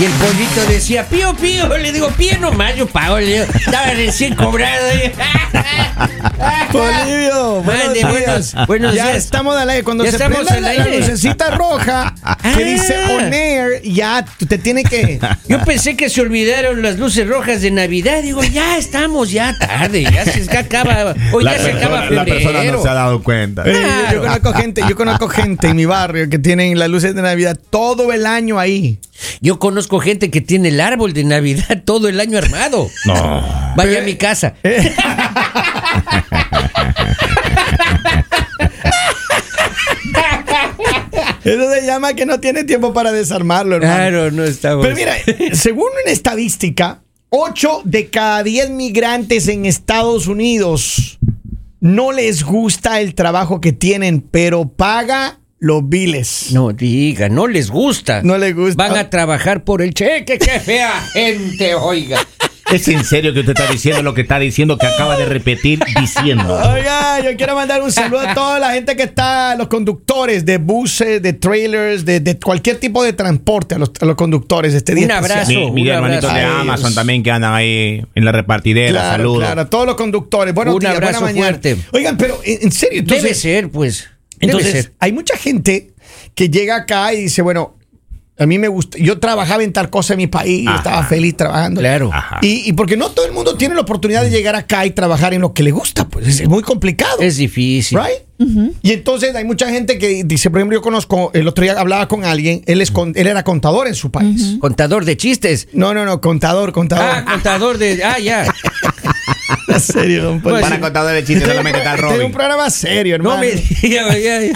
Y el pollito decía, pío, pío. Le digo, pío nomás, yo pago. Le digo, estaba recién cobrado. Polivio, buenos Mande, días. buenos- buenos ya días. estamos al aire. Cuando Ya se estamos prenda al la, la aire. lucecita roja que Ah. dice on air, ya te tiene que. Yo pensé que se olvidaron las luces rojas de Navidad. Digo, ya estamos, ya tarde. Ya se acaba. Hoy ya se acaba la persona febrero. no se ha dado cuenta. Eh, yo- yo, Claro. conozco gente, yo conozco gente en mi barrio que tienen las luces de Navidad todo el año ahí. Yo conozco gente que tiene el árbol de Navidad todo el año armado. No. Vaya a mi casa. Eso se llama que no tiene tiempo para desarmarlo, hermano. Claro, no estamos. Pero mira, según una estadística, 8 de cada 10 migrantes en Estados Unidos no les gusta el trabajo que tienen, pero paga los biles. No diga, no les gusta. No les gusta. Van a trabajar por el cheque. Qué fea gente, oiga. ¿Es en serio que usted está diciendo lo que está diciendo que acaba de repetir diciendo? Oiga, yo quiero mandar un saludo a toda la gente que está, los conductores de buses, de trailers, de, de cualquier tipo de transporte, a los, a los conductores de este día. Un abrazo. Mi, un hermanitos de. Amazon también que andan ahí en la repartidera. Claro, Saludos. claro, a todos los conductores. Buenos Un días, abrazo buena mañana. fuerte. Oigan, pero en, en serio, entonces, Debe ser, pues. Entonces hay mucha gente que llega acá y dice, bueno, a mí me gusta, yo trabajaba en tal cosa en mi país, Ajá. estaba feliz trabajando. Claro. Y, y porque no todo el mundo tiene la oportunidad de llegar acá y trabajar en lo que le gusta, pues es muy complicado. Es difícil. Right? Y entonces hay mucha gente que dice, por ejemplo, yo conozco, el otro día hablaba con alguien, él, es con- él era contador en su país. Contador de chistes. No, no, no, contador, contador. Ah, contador de. Ah, ya. en serio, don Poli. Para contadores de chistes solamente está Este es un Robin. programa serio, hermano. No me diga,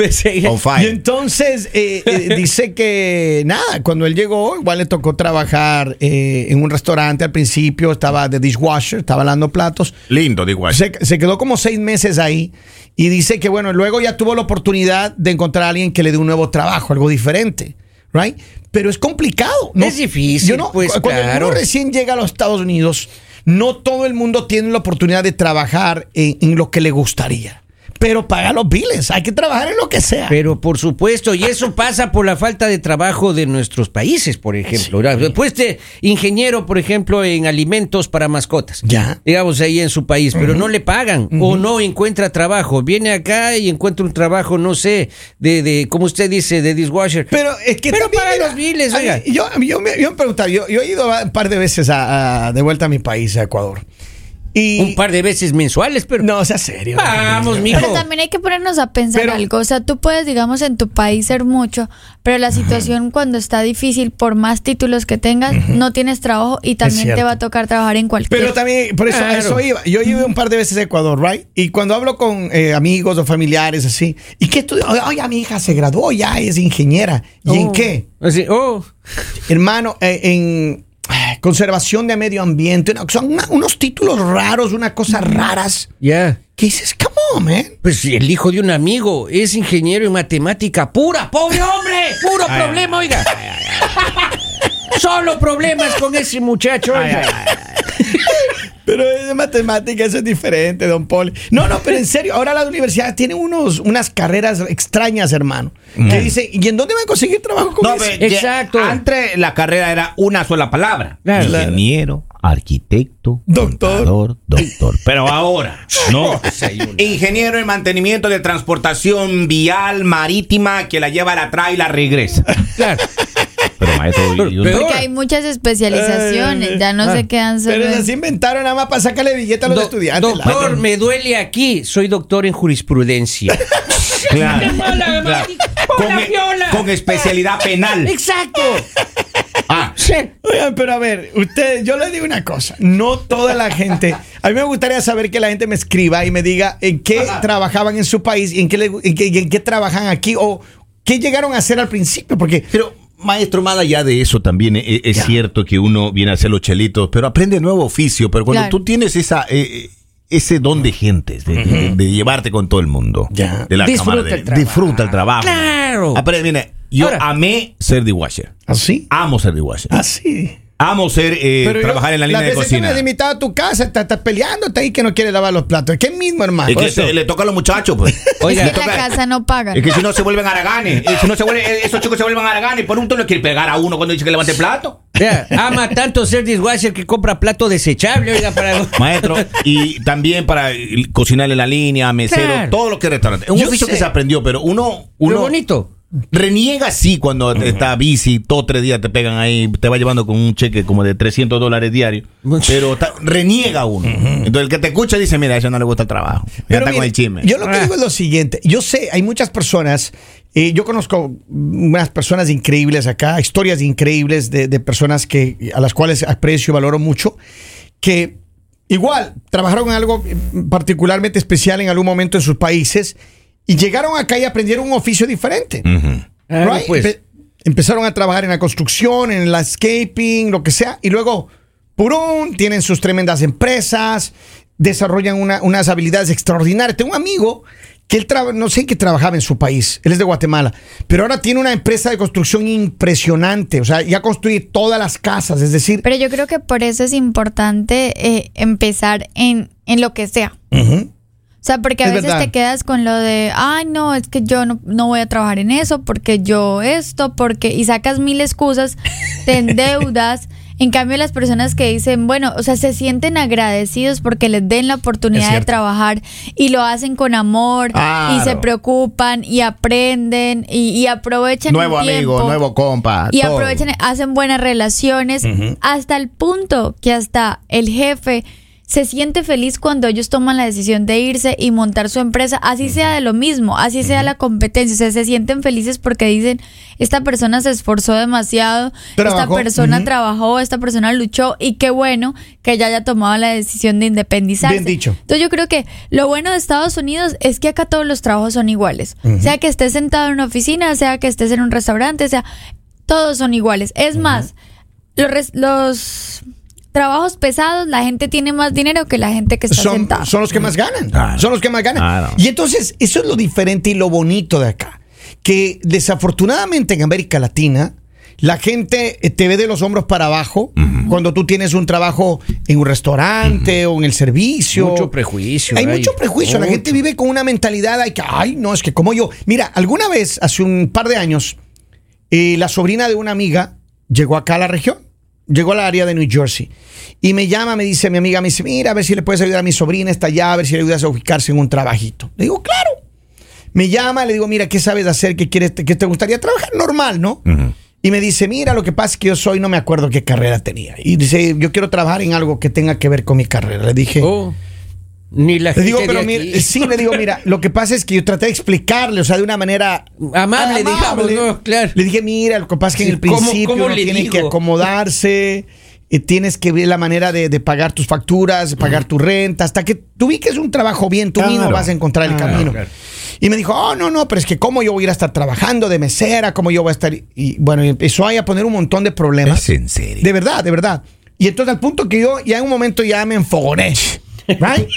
Y fire. entonces eh, eh, dice que nada, cuando él llegó, igual le tocó trabajar eh, en un restaurante al principio, estaba de dishwasher, estaba lavando platos. Lindo, digo. Se, se quedó como seis meses ahí y dice que bueno, luego ya tuvo la oportunidad de encontrar a alguien que le dé un nuevo trabajo, algo diferente, right? Pero es complicado. ¿no? Es difícil, Yo no- pues, cuando claro. uno recién llega a los Estados Unidos, no todo el mundo tiene la oportunidad de trabajar en, lo que le gustaría. Pero paga los biles, hay que trabajar en lo que sea. Pero por supuesto, y eso pasa por la falta de trabajo de nuestros países, por ejemplo. Después de ingeniero, por ejemplo, en alimentos para mascotas. Ya. Digamos ahí en su país, pero no le pagan o no encuentra trabajo. Viene acá y encuentra un trabajo, no sé, de, de como usted dice, de dishwasher. Pero es que Pero paga los biles, mí- oiga. Yo, yo, me, yo me preguntaba, yo, yo he ido un par de veces a- a- de vuelta a mi país, a Ecuador. Y un par de veces mensuales, pero... No, sea serio. Vamos, mijo. Pero también hay que ponernos a pensar Pero- algo. O sea, tú puedes, digamos, en tu país ser mucho, pero la situación cuando está difícil, por más títulos que tengas, no tienes trabajo y también te va a tocar trabajar en cualquier. Pero también, por eso, a Claro. eso iba. Yo iba un par de veces a Ecuador, ¿right? Y cuando hablo con eh, amigos o familiares así, ¿y qué estudió? Oye, mi hija se graduó, ya es ingeniera. ¿Y en Oh. qué? Así, oh. Hermano, eh, en conservación de medio ambiente. no, son una- unos títulos raros, unas cosas raras. Ya. ¿Qué dices? Come on, man. Pues el hijo de un amigo es ingeniero en matemática pura. ¡Pobre hombre! ¡Puro problema, oiga! Solo problemas con ese muchacho. oiga. Pero es de matemática, eso es diferente, don Paul. No, no, pero en serio, ahora las universidades tienen unos, unas carreras extrañas, hermano. Que dice, ¿y en dónde van a conseguir trabajo con No, eso? pero ya- Exacto. Antes la carrera era una sola palabra. Claro. Ingeniero, arquitecto, Doctor. contador, doctor. Pero ahora, no. Ingeniero en mantenimiento de transportación vial marítima que la lleva, la trae y la regresa. Claro. Pero maestro, y un- Porque hay muchas especializaciones, ya no Ah. se quedan solo. Pero se inventaron nada más para sacarle billete a los Do- estudiantes. la- doctor, me duele aquí. Soy doctor en jurisprudencia. Claro. Hola, Claro. Hola, Con, Viola. con especialidad penal. Exacto. Ah, Sí. Oigan, pero a ver, usted, yo le digo una cosa, no toda la gente, a mí me gustaría saber que la gente me escriba y me diga en qué trabajaban en su país y en qué, le- en qué, y en qué trabajan aquí o qué llegaron a hacer al principio, porque Pero, maestro, más allá de eso también e- es, Ya. cierto que uno viene a hacer los chelitos, pero aprende nuevo oficio. Pero cuando Claro. tú tienes esa eh, ese don de gentes, de, de- de llevarte con todo el mundo, Ya. de la Disfruta camaradería, el trabajo. disfruta el trabajo. Claro. Aprende, mire, yo Ahora- amé ser dishwasher. así, Amo ser dishwasher. así. Amo ser, eh, yo- trabajar en la línea de veces que me cocina. has invitado a tu casa, estás estás peleándote ahí que no quiere lavar los platos. Es que mismo, hermano. Es que se- le toca a los muchachos, pues. Oiga, es que en la casa no pagan. Es que si no se vuelven haraganes. Eh, Si no se vuelven, eh, esos chicos se vuelven haraganes. Por un no le quiere pegar a uno cuando dice que levante el plato. Vea, ama tanto ser dishwasher que compra plato desechable, oiga, para... Maestro, y también para eh, cocinar en la línea, mesero, Claro. todo lo que es restaurante. Es un Yo oficio sé. que se aprendió, pero uno, uno bonito. Reniega así cuando está bici, todos tres días te pegan ahí, te va llevando con un cheque como de 300 dólares diarios, pero está- reniega uno. Entonces el que te escucha dice, mira, a eso no le gusta el trabajo. Ya Pero está con el chisme. Yo lo que Ah. digo es lo siguiente. Yo sé, hay muchas personas, eh, yo conozco unas personas increíbles acá, historias increíbles de, de personas que, a las cuales aprecio y valoro mucho, que igual trabajaron en algo particularmente especial en algún momento en sus países y llegaron acá y aprendieron un oficio diferente. Claro, Right? pues. Empe- empezaron a trabajar en la construcción, en el landscaping, lo que sea, y luego, purún, tienen sus tremendas empresas, desarrollan una- unas habilidades extraordinarias. Tengo un amigo que él no sé en qué trabajaba en su país, él es de Guatemala, pero ahora tiene una empresa de construcción impresionante, o sea, ya construye todas las casas, es decir, Pero yo creo que por eso es importante eh, empezar en, en lo que sea. O sea, porque a Es veces verdad. te quedas con lo de, ay, no, es que yo no, no voy a trabajar en eso, porque yo esto, porque... Y sacas mil excusas, te endeudas. En cambio, las personas que dicen, bueno, o sea, se sienten agradecidos porque les den la oportunidad de trabajar y lo hacen con amor y se preocupan y aprenden y, y aprovechan Nuevo el amigo, tiempo. nuevo compa. Y todo. aprovechan, hacen buenas relaciones, hasta el punto que hasta el jefe se siente feliz cuando ellos toman la decisión de irse y montar su empresa, así sea de lo mismo, así sea la competencia, o sea, se sienten felices porque dicen, esta persona se esforzó demasiado, esta persona trabajó, esta persona luchó y qué bueno que ella haya tomado la decisión de independizarse. Bien dicho. Entonces yo creo que lo bueno de Estados Unidos es que acá todos los trabajos son iguales, sea que estés sentado en una oficina, sea que estés en un restaurante, sea todos son iguales. Es más, los trabajos pesados, la gente tiene más dinero que la gente que está son, sentada. son los que más ganan. Claro. Son los que más ganan. Claro. Y entonces, eso es lo diferente y lo bonito de acá. Que desafortunadamente en América Latina, la gente eh, te ve de los hombros para abajo cuando tú tienes un trabajo en un restaurante o en el servicio. Mucho prejuicio, Hay hay. mucho prejuicio. La gente vive con una mentalidad de que, ay, no, es que como yo. Mira, alguna vez, hace un par de años, eh, la sobrina de una amiga llegó acá a la región, llegó al área de New Jersey y me llama, me dice mi amiga, me dice, mira, a ver si le puedes ayudar a mi sobrina, está allá, a ver si le ayudas a ubicarse en un trabajito. Le digo, claro. Me llama, le digo, mira, ¿qué sabes hacer? ¿Qué quieres? ¿Qué te gustaría trabajar? Normal, ¿no? Y me dice, mira, lo que pasa es que yo soy, no me acuerdo qué carrera tenía. Y dice, yo quiero trabajar en algo que tenga que ver con mi carrera. Le dije, Oh, ni la le gente digo, de pero aquí. mira, sí, le digo, mira, lo que pasa es que yo traté de explicarle, o sea, de una manera Amable, digamos, ¿no? Claro. Le dije, mira, lo que pasa es que en el ¿cómo- principio cómo le digo? que acomodarse, eh, tienes que ver la manera de, de pagar tus facturas, de pagar tu renta, hasta que tú ubiques un trabajo bien, tú mismo vas a encontrar el Claro, camino. claro. Y me dijo, oh, no, no, pero es que cómo yo voy a ir a estar trabajando de mesera, cómo yo voy a estar... Y bueno, y empezó ahí a poner un montón de problemas. ¿Es en serio? De verdad, de verdad. Y entonces al punto que yo ya en un momento ya me enfogoné. Right?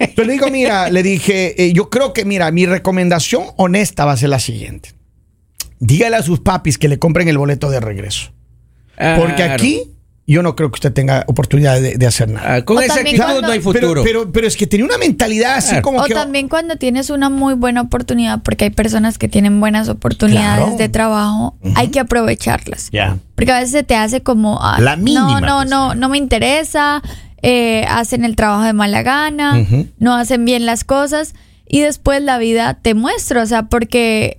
Entonces le digo, mira, le dije, eh, yo creo que, mira, mi recomendación honesta va a ser la siguiente. Dígale a sus papis que le compren el boleto de regreso. Porque aquí yo no creo que usted tenga oportunidad de, de hacer nada. Ah, con O esa también actitud cuando- no hay Pero, futuro. pero, pero es que tenía una mentalidad así Claro. como O que... también cuando tienes una muy buena oportunidad, porque hay personas que tienen buenas oportunidades Claro. de trabajo, hay que aprovecharlas. Ya. Porque a veces se te hace como, "Ay, La mínima no, no, no, no me interesa, eh, hacen el trabajo de mala gana, no hacen bien las cosas y después la vida te muestra, o sea, porque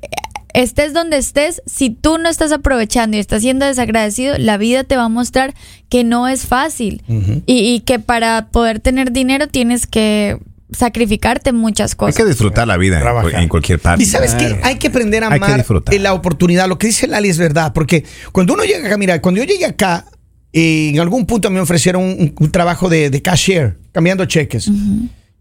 estés donde estés, si tú no estás aprovechando y estás siendo desagradecido, la vida te va a mostrar que no es fácil y, y que para poder tener dinero tienes que sacrificarte muchas Hay cosas. que disfrutar la vida en, Trabajar. en cualquier parte. Y sabes qué, hay que aprender a Hay que amar eh, la oportunidad. Lo que dice Lali es verdad, porque cuando uno llega acá, mira, cuando yo llegué acá, eh, en algún punto me ofrecieron un, un trabajo de, de cashier, cambiando cheques.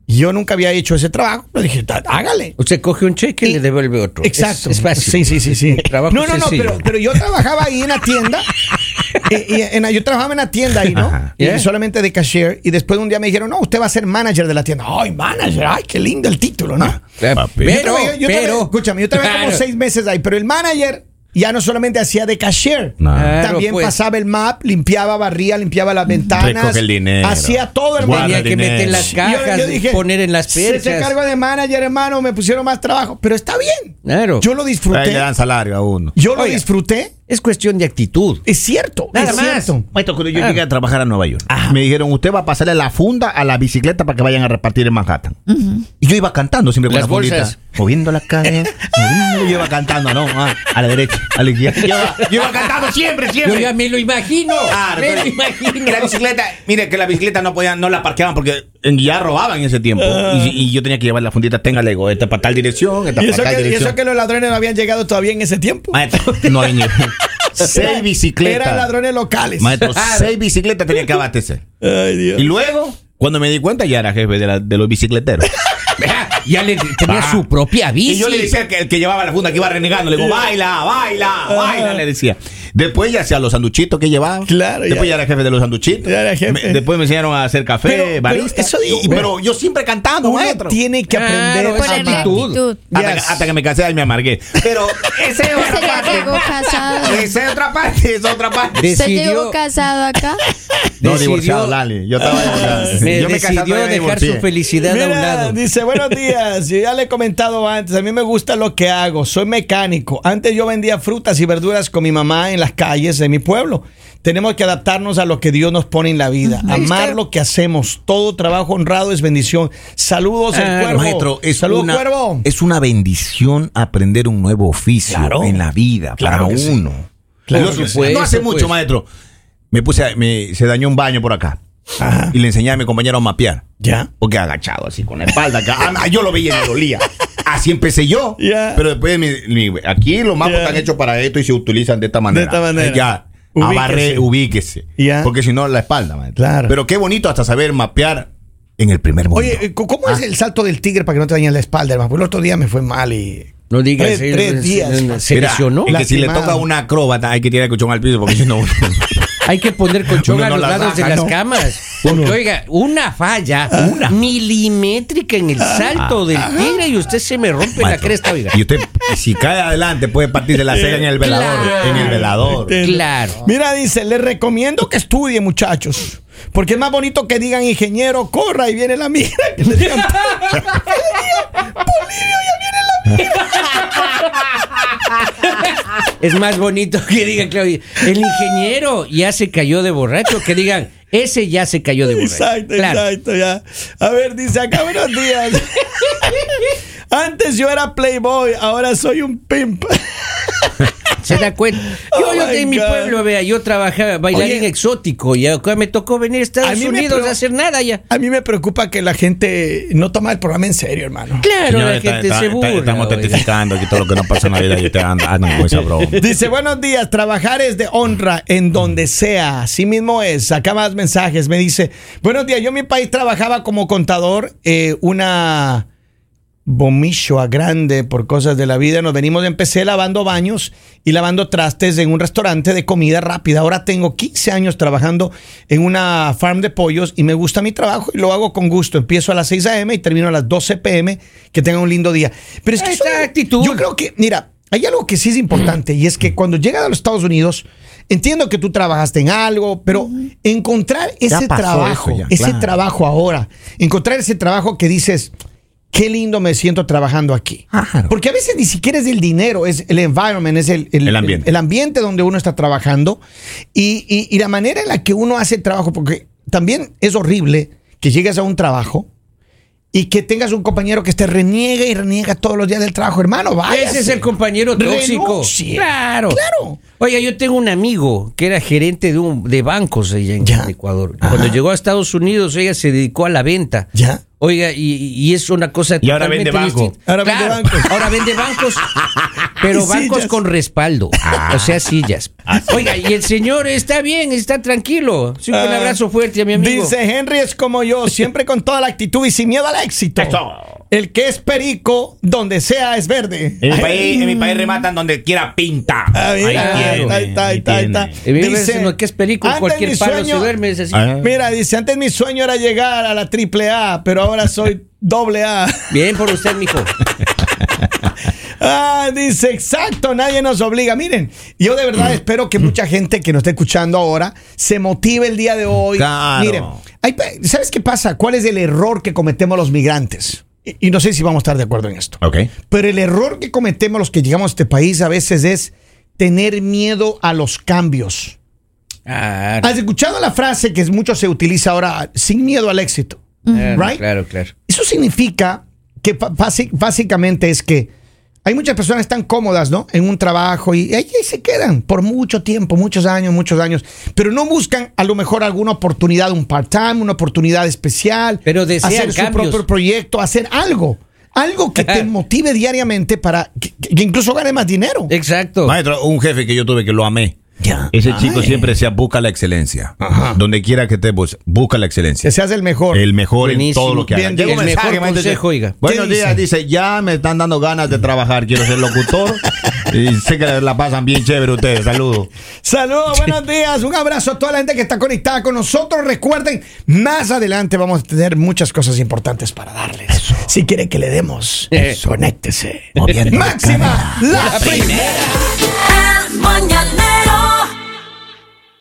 Y yo nunca había hecho ese trabajo, pero dije, "Da- hágale. Usted coge un cheque y Y- le devuelve otro. Exacto. Es, es fácil. Sí, sí, sí, sí. Trabajo no, no, no, pero, pero yo trabajaba ahí en la tienda. y- y en- yo trabajaba en la tienda ahí, ¿no? Ajá. Y Yeah. solamente de cashier. Y después un día me dijeron, no, usted va a ser manager de la tienda. Ay, manager, ay, qué lindo el título, ¿no? Papi. Pero, yo trabajé- yo trabajé- pero. escúchame, yo trabajé como seis meses ahí, pero el manager ya no solamente hacía de cashier. Claro, también pues. pasaba el map, limpiaba, barría, limpiaba las ventanas, el dinero. hacía todo, hermano. Guarda Tenía que dinero. meter las Yo- cajas, yo dije, poner en las Se, se perchas. cargo de manager, hermano, me pusieron más trabajo, pero está bien. Claro. Yo lo Ahí le disfruté. dan salario a uno. Yo lo disfruté. Es cuestión de actitud. Es cierto. Nada es más. cierto. Maestro, cuando yo Ah. llegué a trabajar a Nueva York, me dijeron, usted va a pasarle la funda a la bicicleta para que vayan a repartir en Manhattan. Y yo iba cantando siempre con Las la fundita. bolsas. Moviendo la cadera, moviendo, yo iba cantando, ¿no? Ah, a la derecha, a la izquierda. Yo, iba- yo iba cantando siempre, Yo siempre. ya me lo imagino. Me lo imagino. que la bicicleta, mire que la bicicleta no podían, no la parqueaban porque ya robaban en ese tiempo. Y, y yo tenía que llevar la fundita, tenga Lego, esta para tal dirección, esta Y para tal que, y dirección. eso que los ladrones no habían llegado todavía en ese tiempo. Maestro, no hay ni seis bicicletas. Eran ladrones locales. Maestro, seis bicicletas tenía que abastecer. Ay, Dios. Y luego, cuando me di cuenta, ya era jefe de, la- de los bicicleteros. Ya le tenía Ah. su propia bici. Y yo le decía que, el que llevaba la funda que iba renegando, le digo, baila, baila, baila, le decía. Después ya hacía los sanduchitos que llevaba. Claro, Después ya- ya, era jefe de los sanduchitos. Ya era jefe. Me- después me enseñaron a hacer café, Pero- pero barista. eso digo, Y- pero- pero yo siempre cantando, Uno maestro. tiene que Claro, aprender a Ponerle actitud. actitud. Hasta, Yes. que, hasta que me casé y me amargué. Pero esa es otra parte. llegó casado. Esa es otra parte, esa es otra parte. De- ¿Usted decidió- llegó casado acá? No, decidió- divorciado, Lali. Yo estaba Me yo me casé, decidió dejar su divorcié. felicidad a un Mira, lado. dice, buenos días. Yo ya le he comentado antes, a mí me gusta lo que hago. Soy mecánico. Antes yo vendía frutas y verduras con mi mamá en las calles de mi pueblo. Tenemos que adaptarnos a lo que Dios nos pone en la vida. Amar lo que hacemos. Todo trabajo honrado es bendición. Saludos Ah, al cuervo. Maestro, es Saludos, una, cuervo. es una bendición aprender un nuevo oficio Claro. en la vida Claro para sí. uno. Claro no hace Pues. mucho, maestro. Me puse, a- me- se dañó un baño por acá. Ajá. Y le enseñé a mi compañero a mapear. Ya. Porque agachado así con la espalda acá. Ah, yo lo veía y me dolía. Así empecé yo. Pero después mi- mi- aquí los mapas están hechos para esto y se utilizan de esta manera. esta manera. Ya. Ubíquese. Abarré, ubíquese. Porque si no, la espalda, maestro. Claro. Pero qué bonito hasta saber mapear en el primer momento. Oye, ¿cómo es el salto del tigre para que no te dañes la espalda, hermano? Porque el otro día me fue mal y. No digas, Tres- días. Se lesionó. es que si le toca a una acróbata, hay que tirar el colchón al piso porque si no. Hay que poner colchón Uno a no los la lados de las ¿no? camas. Porque, oiga, una falla milimétrica en el salto del tigre y usted se me rompe la Maestro, cresta, oiga. Y usted, si cae adelante, puede partirse la cera en el velador. Claro. En el velador. Claro. Mira, dice, les recomiendo que estudien, muchachos. Porque es más bonito que digan ingeniero, corra y viene la mira. Que le digan, Es más bonito que digan, claro, el ingeniero ya se cayó de borracho, que digan, ese ya se cayó de borracho. Exacto, Claro. exacto, ya. A ver, dice acá, buenos días. Antes yo era playboy, ahora soy un pimp. ¿Se da cuenta? Yo, Oh yo en mi pueblo, vea, yo trabajaba bailarín Oye. exótico y acá me tocó venir a A Estados mí Unidos a hacer nada ya. A mí me preocupa que la gente no toma el programa en serio, hermano. Claro, la está- gente está- se está- burla. Estamos testificando aquí todo lo que nos pasa en la vida y usted anda, anda con esa broma. Dice, buenos días, trabajar es de honra en donde sea. Así mismo es. Acá más mensajes. Me dice, buenos días, yo en mi país trabajaba como contador, eh, una a grande por cosas de la vida. Nos venimos, empecé lavando baños y lavando trastes en un restaurante de comida rápida. Ahora tengo 15 años trabajando en una farm de pollos y me gusta mi trabajo y lo hago con gusto. Empiezo a las 6 a.m. y termino a las 12 p.m. Que tengan un lindo día. Pero es que eso- está, actitud. yo creo que, mira, hay algo que sí es importante y es que cuando llegas a los Estados Unidos, entiendo que tú trabajaste en algo, pero encontrar ese trabajo, ya, ese claro. trabajo ahora, encontrar ese trabajo que dices, qué lindo me siento trabajando aquí. Claro. Porque a veces ni siquiera es el dinero, es el environment, es el, El ambiente. el ambiente donde uno está trabajando y, y- y la manera en la que uno hace el trabajo, porque también es horrible que llegues a un trabajo. Y que tengas un compañero que te reniega y reniega todos los días del trabajo, hermano. Vaya. Ese es el compañero tóxico. Renuncie. Claro. Claro. Oiga, yo tengo un amigo que era gerente de, un, de bancos allá en Ya. Ecuador. Ajá. Cuando llegó a Estados Unidos, ella se dedicó a la venta. Ya. Oiga, y, y es una cosa Y ahora totalmente vende banco. Ahora vende bancos. Ahora vende bancos, pero bancos sillas. con respaldo. Ah. O sea, sillas. Oiga, y el señor está bien, está tranquilo. Sí, un Ah. abrazo fuerte a mi amigo. Dice Henry es como yo, siempre con toda la actitud y sin miedo al éxito. Eso. El que es perico, donde sea es verde. En mi, país, en mi país rematan donde quiera pinta. Ah, Ahí está, está, está. Dice, diciendo que es perico, cualquier mi palo sueño- se duerme. Es así. Ah. Mira, dice, antes mi sueño era llegar a la triple A, pero ahora soy doble A. Bien por usted, mijo. Ah, dice, exacto, nadie nos obliga. Miren, yo de verdad espero que mucha gente que nos esté escuchando ahora se motive el día de hoy. Claro. Miren, hay ¿sabes qué pasa? ¿Cuál es el error que cometemos los migrantes? Y, y no sé si vamos a estar de acuerdo en esto. Ok. Pero el error que cometemos los que llegamos a este país a veces es tener miedo a los cambios. ¿Has escuchado la frase que mucho se utiliza ahora, sin miedo al éxito? claro, right? claro, claro. Eso significa que básicamente es que hay muchas personas tan cómodas, ¿no? En un trabajo y ahí se quedan por mucho tiempo, muchos años, muchos años, pero no buscan a lo mejor alguna oportunidad, un part-time, una oportunidad especial, Pero desean hacer su propio proyecto, hacer algo, algo que te motive diariamente para que, que incluso gane más dinero. Exacto. Maestro, un jefe que yo tuve que lo amé. Ya. Ese chico Ay. siempre decía, busca la excelencia. Ajá. Donde quiera que te bus- busca la excelencia. Que seas el mejor. El mejor en todo lo que haga. Bien, Llega un el mejor consejo, oiga. Buenos ¿Qué días, dice, ya me están dando ganas de trabajar, quiero ser locutor. y sé que la pasan bien chévere ustedes. Saludos. Saludos, buenos días. Un abrazo a toda la gente que está conectada con nosotros. Recuerden, más adelante vamos a tener muchas cosas importantes para darles. Si quiere que le demos, Eh. conéctese. Máxima, la primera. El